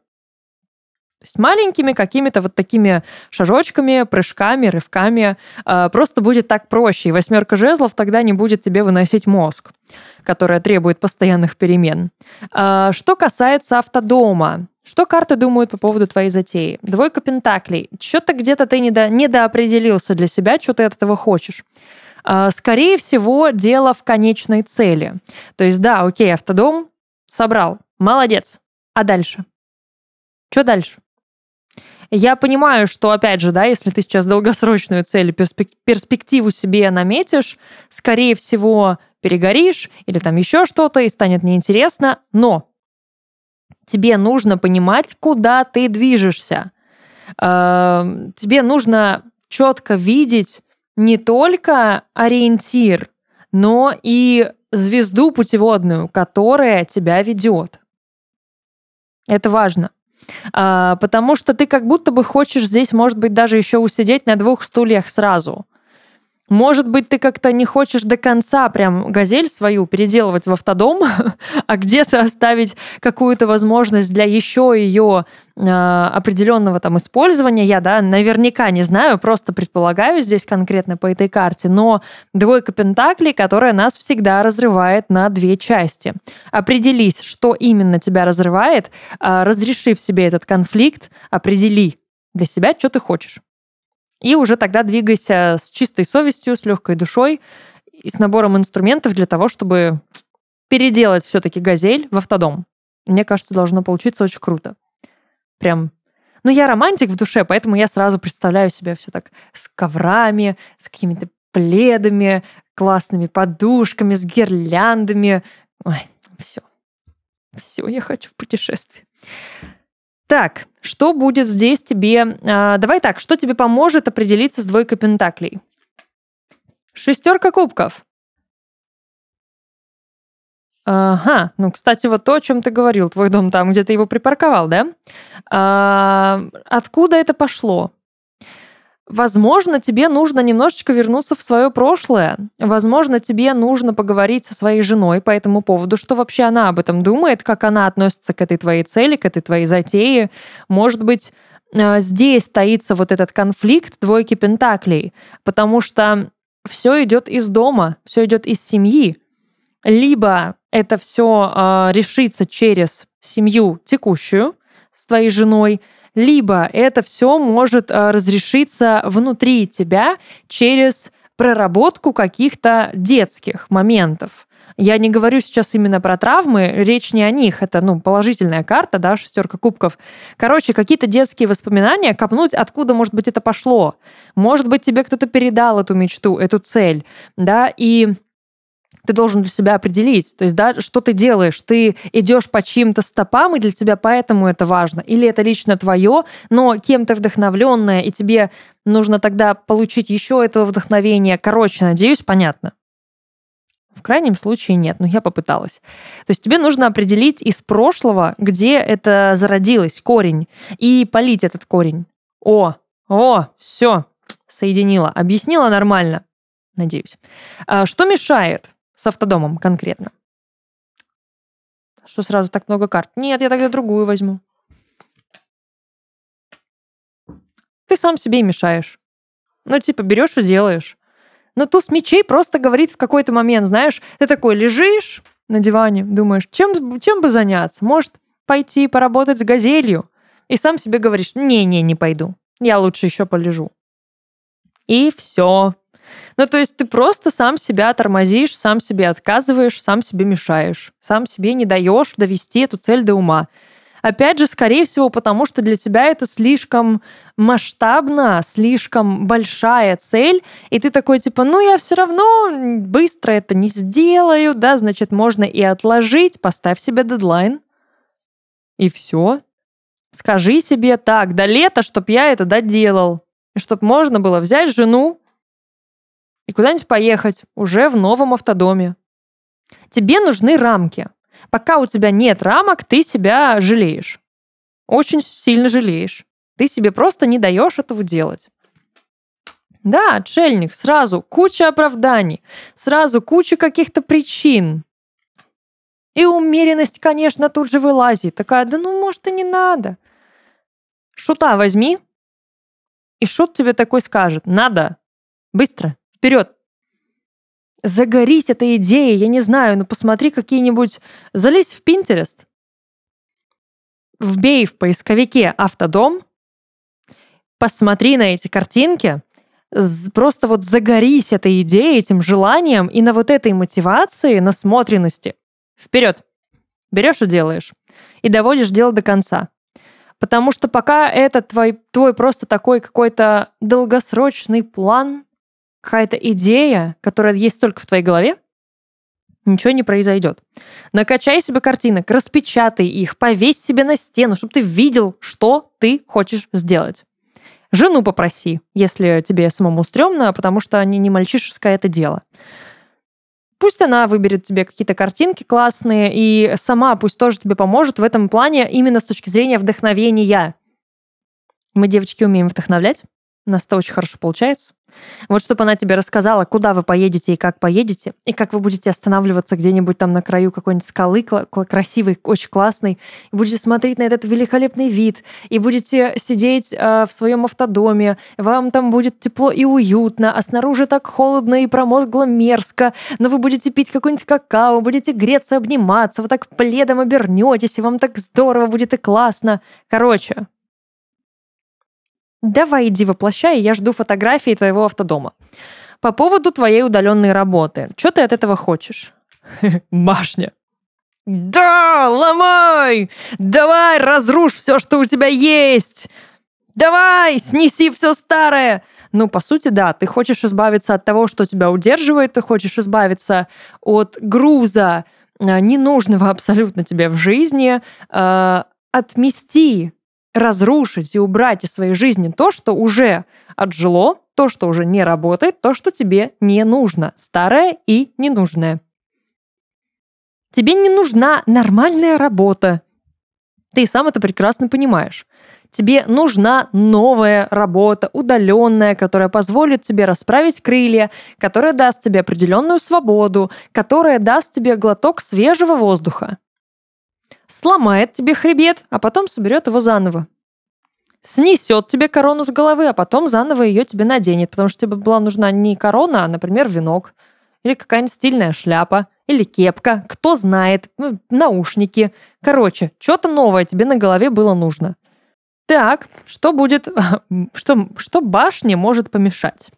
То есть маленькими какими-то вот такими шажочками, прыжками, рывками э, просто будет так проще. И восьмерка жезлов тогда не будет тебе выносить мозг, которая требует постоянных перемен. Э, что касается автодома, что карты думают по поводу твоей затеи? Двойка пентаклей. Что-то где-то ты недо, недоопределился для себя, что ты от этого хочешь. Скорее всего, дело в конечной цели. То есть, да, окей, автодом собрал, молодец. А дальше? Что дальше? Я понимаю, что, опять же, да, если ты сейчас долгосрочную цель, перспективу себе наметишь, скорее всего, перегоришь или там еще что-то, и станет неинтересно, но тебе нужно понимать, куда ты движешься. Эм, тебе нужно четко видеть не только ориентир, но и звезду путеводную, которая тебя ведет. Это важно. А, потому что ты как будто бы хочешь здесь, может быть, даже еще усидеть на двух стульях сразу. Может быть, ты как-то не хочешь до конца прям газель свою переделывать в автодом, *laughs* а где-то оставить какую-то возможность для еще ее э, определенного там использования. Я, да, наверняка не знаю, просто предполагаю здесь конкретно по этой карте, но двойка пентаклей, которая нас всегда разрывает на две части. Определись, что именно тебя разрывает, э, разрешив себе этот конфликт, определи для себя, что ты хочешь. И уже тогда двигайся с чистой совестью, с легкой душой и с набором инструментов для того, чтобы переделать все-таки газель в автодом. Мне кажется, должно получиться очень круто. Прям ну, я романтик в душе, поэтому я сразу представляю себя все так с коврами, с какими-то пледами, классными подушками, с гирляндами. Ой, все. Все, я хочу в путешествие. Так, что будет здесь тебе... А, давай так, что тебе поможет определиться с двойкой пентаклей? Шестерка кубков. Ага, ну, кстати, вот то, о чем ты говорил, твой дом там, где ты его припарковал, да? А, откуда это пошло? Возможно, тебе нужно немножечко вернуться в свое прошлое. Возможно, тебе нужно поговорить со своей женой по этому поводу, что вообще она об этом думает, как она относится к этой твоей цели, к этой твоей затее. Может быть, э, здесь таится вот этот конфликт двойки пентаклей, потому что все идет из дома, все идет из семьи. Либо это все э, решится через семью текущую с твоей женой, либо это все может э, разрешиться внутри тебя через проработку каких-то детских моментов. Я не говорю сейчас именно про травмы, речь не о них, это ну, положительная карта, да, шестерка кубков. Короче, какие-то детские воспоминания, копнуть, откуда, может быть, это пошло. Может быть, тебе кто-то передал эту мечту, эту цель, да, и ты должен для себя определить. То есть, да, что ты делаешь? Ты идешь по чьим-то стопам, и для тебя поэтому это важно. Или это лично твое, но кем-то вдохновленное, и тебе нужно тогда получить еще этого вдохновения. Короче, надеюсь, понятно. В крайнем случае нет, но я попыталась. То есть тебе нужно определить из прошлого, где это зародилось, корень, и полить этот корень. О, о, все, соединила, объяснила нормально. Надеюсь. А что мешает с автодомом конкретно? Что сразу так много карт? Нет, я тогда другую возьму. Ты сам себе и мешаешь. Ну, типа, берешь и делаешь. Но туз мечей просто говорит в какой-то момент, знаешь, ты такой лежишь на диване, думаешь, чем, чем бы заняться? Может, пойти поработать с газелью? И сам себе говоришь, не-не, не пойду. Я лучше еще полежу. И все. Ну, то есть ты просто сам себя тормозишь, сам себе отказываешь, сам себе мешаешь, сам себе не даешь довести эту цель до ума. Опять же, скорее всего, потому что для тебя это слишком масштабно, слишком большая цель, и ты такой типа, ну я все равно быстро это не сделаю, да, значит, можно и отложить, поставь себе дедлайн, и все. Скажи себе так, до лета, чтоб я это доделал, и чтоб можно было взять жену и куда-нибудь поехать уже в новом автодоме. Тебе нужны рамки. Пока у тебя нет рамок, ты себя жалеешь. Очень сильно жалеешь. Ты себе просто не даешь этого делать. Да, отшельник, сразу куча оправданий, сразу куча каких-то причин. И умеренность, конечно, тут же вылазит. Такая, да ну, может, и не надо. Шута возьми, и шут тебе такой скажет, надо, быстро, вперед, загорись этой идеей, я не знаю, ну посмотри какие-нибудь... Залезь в Pinterest, вбей в поисковике «автодом», посмотри на эти картинки, просто вот загорись этой идеей, этим желанием и на вот этой мотивации, насмотренности. Вперед! Берешь и делаешь. И доводишь дело до конца. Потому что пока это твой, твой просто такой какой-то долгосрочный план, какая-то идея, которая есть только в твоей голове, ничего не произойдет. Накачай себе картинок, распечатай их, повесь себе на стену, чтобы ты видел, что ты хочешь сделать. Жену попроси, если тебе самому стрёмно, потому что они не мальчишеское это дело. Пусть она выберет тебе какие-то картинки классные, и сама пусть тоже тебе поможет в этом плане именно с точки зрения вдохновения. Мы, девочки, умеем вдохновлять. У нас это очень хорошо получается. Вот чтобы она тебе рассказала, куда вы поедете и как поедете, и как вы будете останавливаться где-нибудь там на краю какой-нибудь скалы красивой, очень классной, и будете смотреть на этот великолепный вид, и будете сидеть э, в своем автодоме, вам там будет тепло и уютно, а снаружи так холодно и промозгло мерзко, но вы будете пить какой-нибудь какао, будете греться, обниматься, вы так пледом обернетесь, и вам так здорово будет и классно. Короче, Давай иди воплощай, я жду фотографии твоего автодома. По поводу твоей удаленной работы. Что ты от этого хочешь? *laughs* Башня. Да, ломай! Давай, разрушь все, что у тебя есть! Давай, снеси все старое! Ну, по сути, да, ты хочешь избавиться от того, что тебя удерживает, ты хочешь избавиться от груза э, ненужного абсолютно тебе в жизни, э, отмести разрушить и убрать из своей жизни то, что уже отжило, то, что уже не работает, то, что тебе не нужно, старое и ненужное. Тебе не нужна нормальная работа. Ты сам это прекрасно понимаешь. Тебе нужна новая работа, удаленная, которая позволит тебе расправить крылья, которая даст тебе определенную свободу, которая даст тебе глоток свежего воздуха сломает тебе хребет, а потом соберет его заново. Снесет тебе корону с головы, а потом заново ее тебе наденет, потому что тебе была нужна не корона, а, например, венок. Или какая-нибудь стильная шляпа. Или кепка. Кто знает. Ну, наушники. Короче, что-то новое тебе на голове было нужно. Так, что будет... *laughs* Что, что башне может помешать?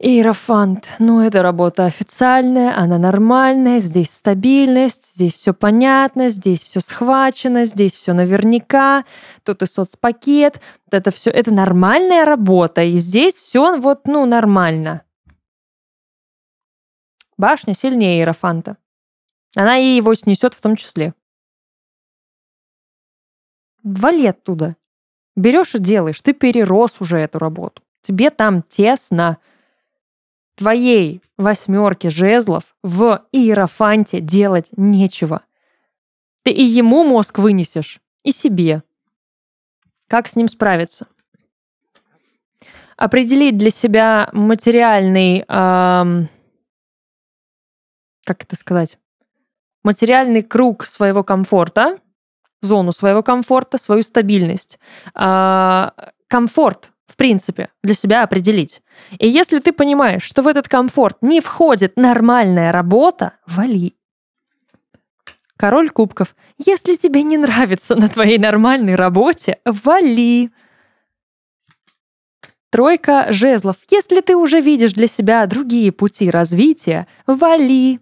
Иерофант. Ну, это работа официальная, она нормальная, здесь стабильность, здесь все понятно, здесь все схвачено, здесь все наверняка, тут и соцпакет, это все, это нормальная работа, и здесь все вот, ну, нормально. Башня сильнее Иерофанта. Она и его снесет в том числе. Вали оттуда. Берешь и делаешь. Ты перерос уже эту работу. Тебе там тесно твоей восьмерки жезлов в Иерофанте делать нечего. Ты и ему мозг вынесешь, и себе. Как с ним справиться? определить для себя материальный, эм, как это сказать, материальный круг своего комфорта, зону своего комфорта, свою стабильность, э, комфорт, в принципе, для себя определить. И если ты понимаешь, что в этот комфорт не входит нормальная работа, вали. Король кубков. Если тебе не нравится на твоей нормальной работе, вали. Тройка жезлов. Если ты уже видишь для себя другие пути развития, вали.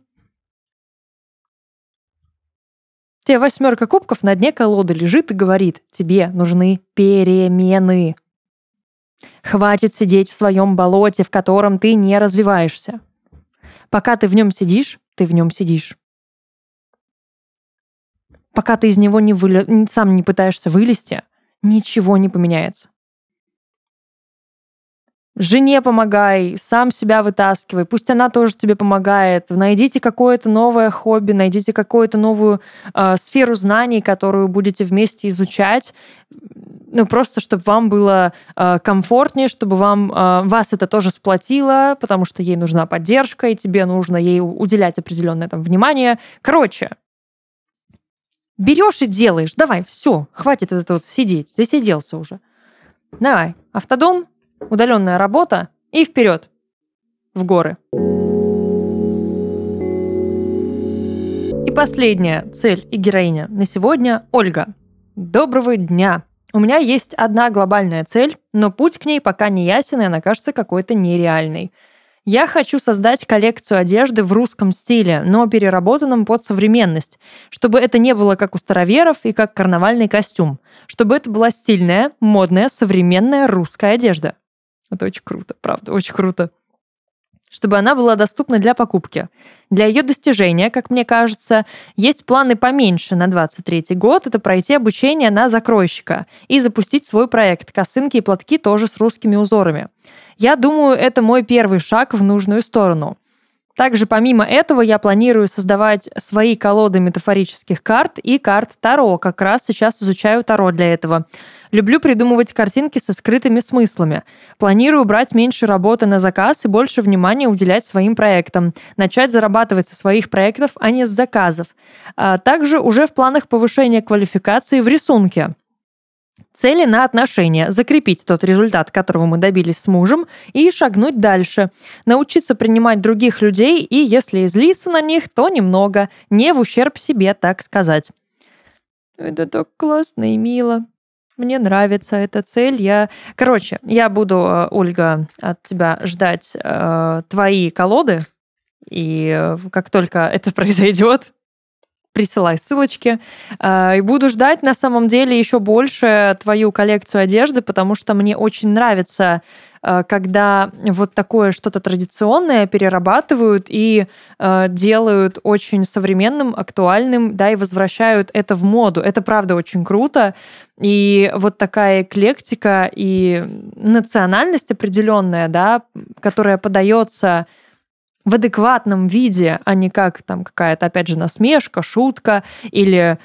Тебе восьмерка кубков на дне колоды лежит и говорит, тебе нужны перемены. Хватит сидеть в своем болоте, в котором ты не развиваешься. Пока ты в нем сидишь, ты в нем сидишь. Пока ты из него не выля... сам не пытаешься вылезти, ничего не поменяется. Жене помогай, сам себя вытаскивай, пусть она тоже тебе помогает. Найдите какое-то новое хобби, найдите какую-то новую э, сферу знаний, которую будете вместе изучать. Ну, просто чтобы вам было э, комфортнее, чтобы вам, э, вас это тоже сплотило, потому что ей нужна поддержка, и тебе нужно ей уделять определенное там внимание. Короче, берешь и делаешь. Давай, все, хватит вот это вот сидеть, засиделся уже. Давай, автодом, удаленная работа и вперед в горы. И последняя цель и героиня на сегодня – Ольга. Доброго дня! У меня есть одна глобальная цель, но путь к ней пока не ясен, и она кажется какой-то нереальной. Я хочу создать коллекцию одежды в русском стиле, но переработанном под современность, чтобы это не было как у староверов и как карнавальный костюм, чтобы это была стильная, модная, современная русская одежда. Это очень круто, правда, очень круто. Чтобы она была доступна для покупки. Для ее достижения, как мне кажется, есть планы поменьше на 23 год. Это пройти обучение на закройщика и запустить свой проект «Косынки и платки» тоже с русскими узорами. Я думаю, это мой первый шаг в нужную сторону. Также помимо этого я планирую создавать свои колоды метафорических карт и карт Таро. Как раз сейчас изучаю Таро для этого. Люблю придумывать картинки со скрытыми смыслами. Планирую брать меньше работы на заказ и больше внимания уделять своим проектам. Начать зарабатывать со своих проектов, а не с заказов. А также уже в планах повышения квалификации в рисунке. Цели на отношения, закрепить тот результат, которого мы добились с мужем, и шагнуть дальше. Научиться принимать других людей и, если и на них, то немного, не в ущерб себе, так сказать. Это так классно и мило. Мне нравится эта цель. Я, короче, я буду, э, Ольга, от тебя ждать э, твои колоды, и э, как только это *laughs* произойдет, присылай ссылочки. Э, и буду ждать на самом деле еще больше твою коллекцию одежды, потому что мне очень нравится Э, когда вот такое что-то традиционное перерабатывают и э, делают очень современным, актуальным, да, и возвращают это в моду. Это правда очень круто. И вот такая эклектика и национальность определенная, да, которая подается в адекватном виде, а не как там какая-то, опять же, насмешка, шутка или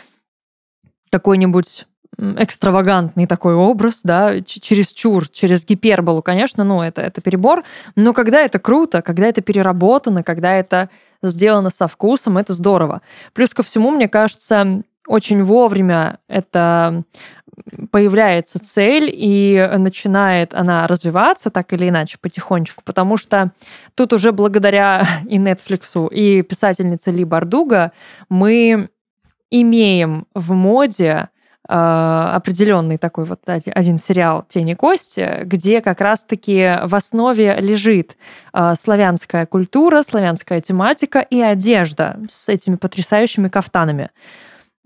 какой-нибудь экстравагантный такой образ, да, через чур, через гиперболу, конечно, ну, это, это перебор, но когда это круто, когда это переработано, когда это сделано со вкусом, это здорово. Плюс ко всему, мне кажется, очень вовремя это появляется цель, и начинает она развиваться так или иначе потихонечку, потому что тут уже благодаря *laughs* и Netflix, и писательнице Ли Бардуга мы имеем в моде а, определенный такой вот один сериал «Тени кости», где как раз-таки в основе лежит а, славянская культура, славянская тематика и одежда с этими потрясающими кафтанами.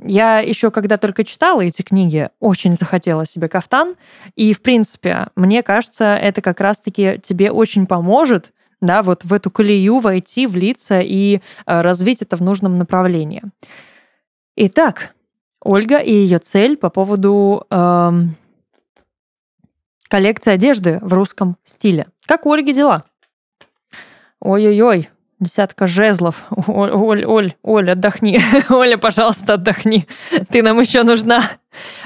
Я еще, когда только читала эти книги, очень захотела себе кафтан. И, в принципе, мне кажется, это как раз-таки тебе очень поможет да, вот в эту колею войти, влиться и а, развить это в нужном направлении. Итак, Ольга и ее цель по поводу эм, коллекции одежды в русском стиле. Как у Ольги дела? Ой-ой-ой, Десятка жезлов. Оль, Оль, Оль, Оль, отдохни. *laughs* Оля, пожалуйста, отдохни. Ты нам еще нужна.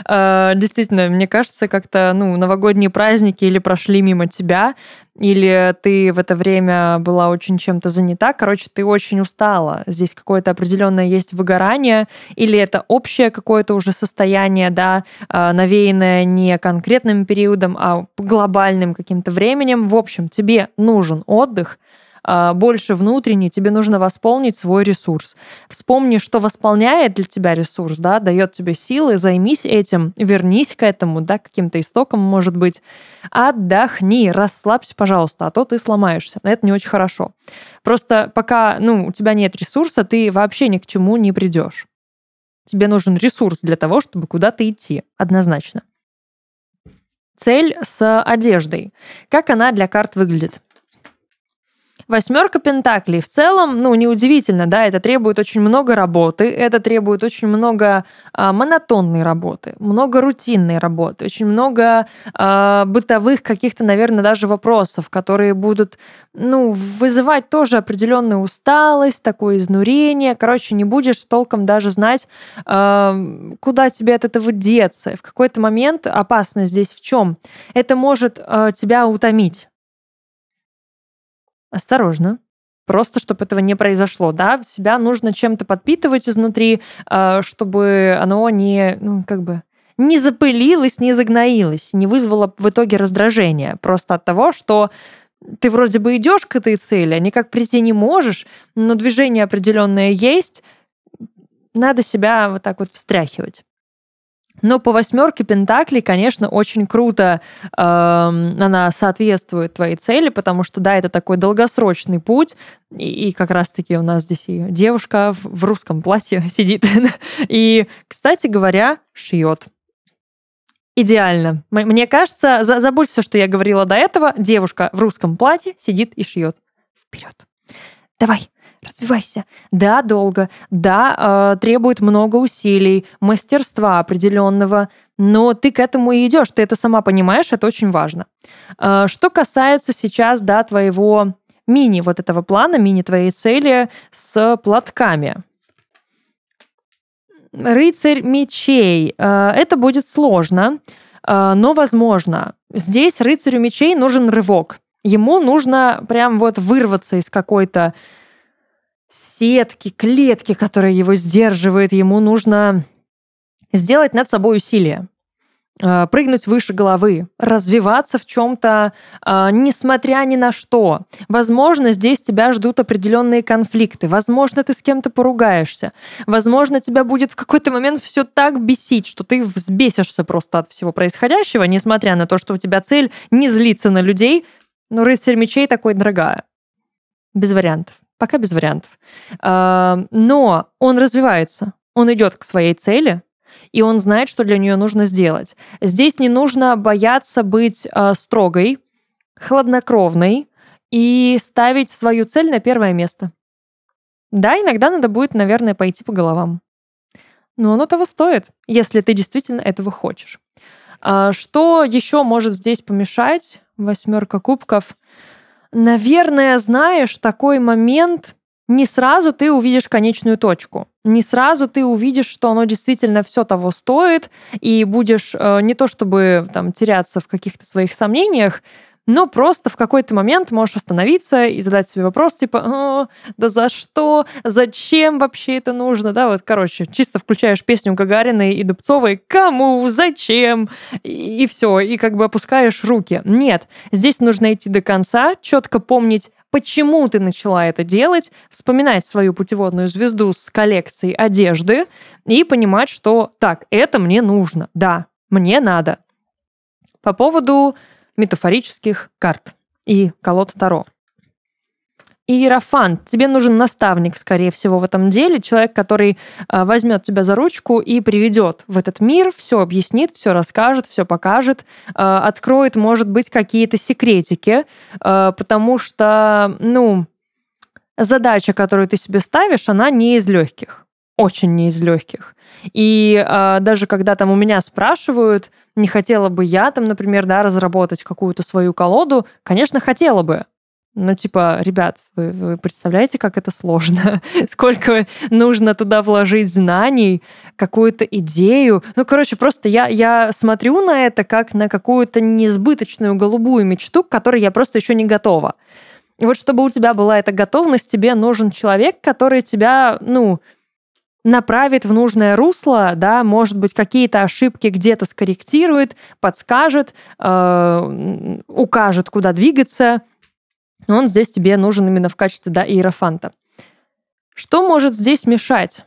А, действительно, мне кажется, как-то ну, новогодние праздники или прошли мимо тебя, или ты в это время была очень чем-то занята. Короче, ты очень устала. Здесь какое-то определенное есть выгорание, или это общее какое-то уже состояние, да, а, навеянное не конкретным периодом, а глобальным каким-то временем. В общем, тебе нужен отдых, больше внутренний, тебе нужно восполнить свой ресурс. Вспомни, что восполняет для тебя ресурс, да, дает тебе силы, займись этим, вернись к этому, да, каким-то истоком, может быть. Отдохни, расслабься, пожалуйста, а то ты сломаешься. Это не очень хорошо. Просто пока, ну, у тебя нет ресурса, ты вообще ни к чему не придешь. Тебе нужен ресурс для того, чтобы куда-то идти, однозначно. Цель с одеждой. Как она для карт выглядит? Восьмерка Пентаклей в целом, ну, неудивительно, да, это требует очень много работы, это требует очень много а, монотонной работы, много рутинной работы, очень много а, бытовых каких-то, наверное, даже вопросов, которые будут, ну, вызывать тоже определенную усталость, такое изнурение. Короче, не будешь толком даже знать, а, куда тебе от этого деться. В какой-то момент опасность здесь в чем? Это может а, тебя утомить осторожно, просто чтобы этого не произошло, да, себя нужно чем-то подпитывать изнутри, а, чтобы оно не, ну, как бы, не запылилось, не загноилось, не вызвало в итоге раздражения просто от того, что ты вроде бы идешь к этой цели, а никак прийти не можешь, но движение определенное есть, надо себя вот так вот встряхивать. Но по восьмерке Пентаклей, конечно, очень круто э, она соответствует твоей цели, потому что, да, это такой долгосрочный путь, и, и как раз-таки у нас здесь и девушка в, в русском платье *laughs* сидит, и, кстати говоря, шьет. Идеально. Мне кажется, за, забудь все, что я говорила до этого, девушка в русском платье сидит и шьет. Вперед. Давай, развивайся. Да, долго, да, э, требует много усилий, мастерства определенного, но ты к этому и идешь, ты это сама понимаешь, это очень важно. Э, что касается сейчас, да, твоего мини вот этого плана, мини твоей цели с платками. Рыцарь мечей. Э, это будет сложно, но возможно. Здесь рыцарю мечей нужен рывок. Ему нужно прям вот вырваться из какой-то сетки, клетки, которая его сдерживает. Ему нужно сделать над собой усилие э, прыгнуть выше головы, развиваться в чем-то, э, несмотря ни на что. Возможно, здесь тебя ждут определенные конфликты. Возможно, ты с кем-то поругаешься. Возможно, тебя будет в какой-то момент все так бесить, что ты взбесишься просто от всего происходящего, несмотря на то, что у тебя цель не злиться на людей. Но рыцарь мечей такой дорогая. Без вариантов. Пока без вариантов. А, но он развивается, он идет к своей цели, и он знает, что для нее нужно сделать. Здесь не нужно бояться быть а, строгой, хладнокровной и ставить свою цель на первое место. Да, иногда надо будет, наверное, пойти по головам. Но оно того стоит, если ты действительно этого хочешь. А, что еще может здесь помешать? Восьмерка кубков. Наверное, знаешь, такой момент, не сразу ты увидишь конечную точку. Не сразу ты увидишь, что оно действительно все того стоит, и будешь э, не то чтобы там теряться в каких-то своих сомнениях, но просто в какой-то момент можешь остановиться и задать себе вопрос, типа, да за что, зачем вообще это нужно, да, вот, короче, чисто включаешь песню Гагариной и Дубцовой, кому, зачем, и, и все, и как бы опускаешь руки. Нет, здесь нужно идти до конца, четко помнить, почему ты начала это делать, вспоминать свою путеводную звезду с коллекцией одежды и понимать, что так, это мне нужно, да, мне надо. По поводу метафорических карт и колод Таро. Иерофант. Тебе нужен наставник, скорее всего, в этом деле. Человек, который э, возьмет тебя за ручку и приведет в этот мир, все объяснит, все расскажет, все покажет, э, откроет, может быть, какие-то секретики, э, потому что, ну, задача, которую ты себе ставишь, она не из легких очень не из легких. И э, даже когда там у меня спрашивают, не хотела бы я там, например, да, разработать какую-то свою колоду, конечно, хотела бы. Ну, типа, ребят, вы, вы представляете, как это сложно? *laughs* Сколько нужно туда вложить знаний, какую-то идею. Ну, короче, просто я, я смотрю на это как на какую-то несбыточную голубую мечту, к которой я просто еще не готова. И вот чтобы у тебя была эта готовность, тебе нужен человек, который тебя, ну, направит в нужное русло, да, может быть, какие-то ошибки где-то скорректирует, подскажет, э, укажет, куда двигаться. Он здесь тебе нужен именно в качестве, да, иерофанта. Что может здесь мешать?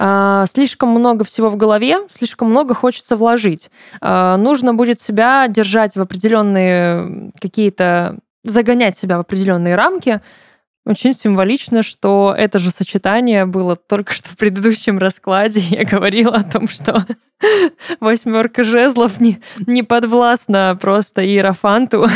Uh, слишком много всего в голове, слишком много хочется вложить. Uh, нужно будет себя держать в определенные какие-то, загонять себя в определенные рамки, очень символично, что это же сочетание было только что в предыдущем раскладе. Я говорила о том, что *laughs* восьмерка жезлов не, не подвластна просто Иерофанту.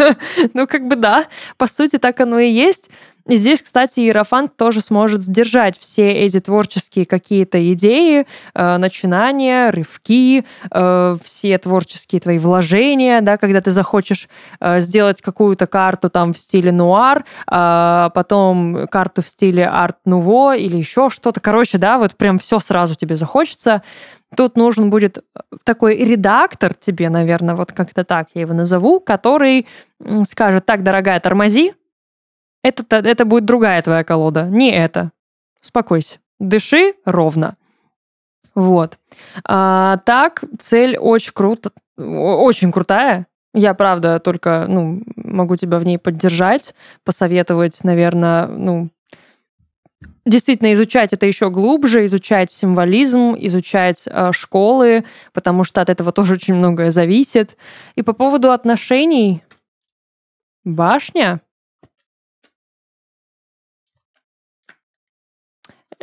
*laughs* ну, как бы да, по сути, так оно и есть. И здесь, кстати, Иерофант тоже сможет сдержать все эти творческие какие-то идеи, э, начинания, рывки, э, все творческие твои вложения, да, когда ты захочешь э, сделать какую-то карту там в стиле нуар, э, потом карту в стиле арт-нуво или еще что-то. Короче, да, вот прям все сразу тебе захочется. Тут нужен будет такой редактор тебе, наверное, вот как-то так я его назову, который скажет, так, дорогая, тормози, это, это будет другая твоя колода, не это. Успокойся. Дыши ровно. Вот. А, так, цель очень круто, очень крутая. Я, правда, только ну, могу тебя в ней поддержать, посоветовать, наверное, ну, действительно изучать это еще глубже, изучать символизм, изучать э, школы, потому что от этого *laughs* тоже очень многое зависит. И по поводу отношений, башня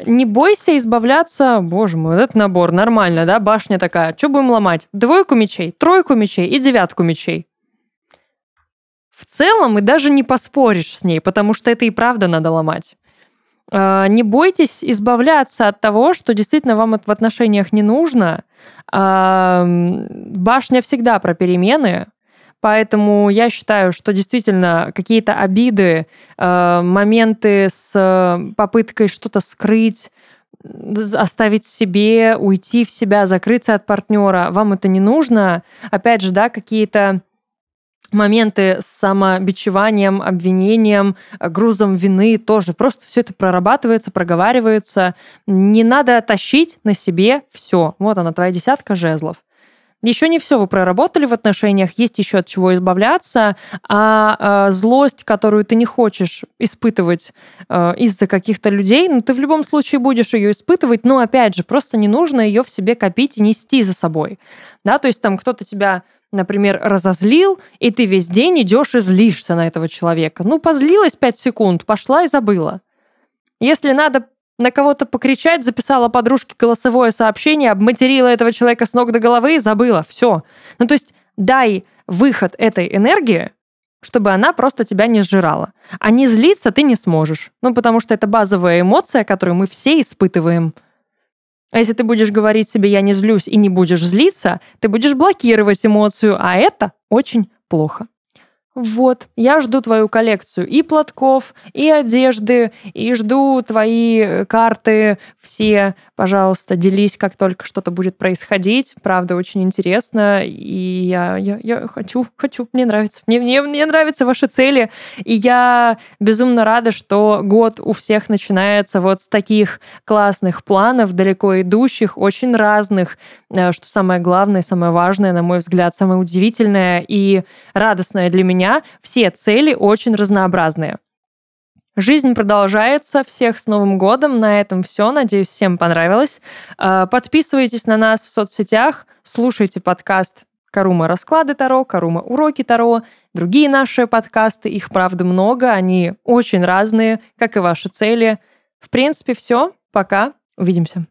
не бойся избавляться, боже мой, этот набор, нормально, да, башня такая. Что будем ломать? Двойку мечей, тройку мечей и девятку мечей. В целом и даже не поспоришь с ней, потому что это и правда надо ломать. А, не бойтесь избавляться от того, что действительно вам в отношениях не нужно. А, башня всегда про перемены, Поэтому я считаю, что действительно какие-то обиды, э, моменты с э, попыткой что-то скрыть, оставить себе, уйти в себя, закрыться от партнера, вам это не нужно. Опять же, да, какие-то моменты с самобичеванием, обвинением, грузом вины тоже. Просто все это прорабатывается, проговаривается. Не надо тащить на себе все. Вот она, твоя десятка жезлов. Еще не все вы проработали в отношениях, есть еще от чего избавляться, а, а злость, которую ты не хочешь испытывать а, из-за каких-то людей, ну ты в любом случае будешь ее испытывать, но опять же, просто не нужно ее в себе копить и нести за собой. Да, то есть там кто-то тебя например, разозлил, и ты весь день идешь и злишься на этого человека. Ну, позлилась 5 секунд, пошла и забыла. Если надо на кого-то покричать, записала подружке голосовое сообщение, обматерила этого человека с ног до головы и забыла. Все. Ну, то есть дай выход этой энергии, чтобы она просто тебя не сжирала. А не злиться ты не сможешь. Ну, потому что это базовая эмоция, которую мы все испытываем. А если ты будешь говорить себе «я не злюсь» и не будешь злиться, ты будешь блокировать эмоцию, а это очень плохо. Вот, я жду твою коллекцию и платков, и одежды, и жду твои э, карты все. Пожалуйста, делись, как только что-то будет происходить. Правда, очень интересно. И я, я, я хочу, хочу, мне нравится. Мне, мне, мне нравятся ваши цели. И я безумно рада, что год у всех начинается вот с таких классных планов, далеко идущих, очень разных. Э, что самое главное, самое важное, на мой взгляд, самое удивительное и радостное для меня меня все цели очень разнообразные. Жизнь продолжается. Всех с Новым годом. На этом все. Надеюсь, всем понравилось. А, подписывайтесь на нас в соцсетях, слушайте подкаст Карума Расклады Таро, Карума Уроки Таро, другие наши подкасты. Их, правда, много. Они очень разные, как и ваши цели. В принципе, все. Пока. Увидимся.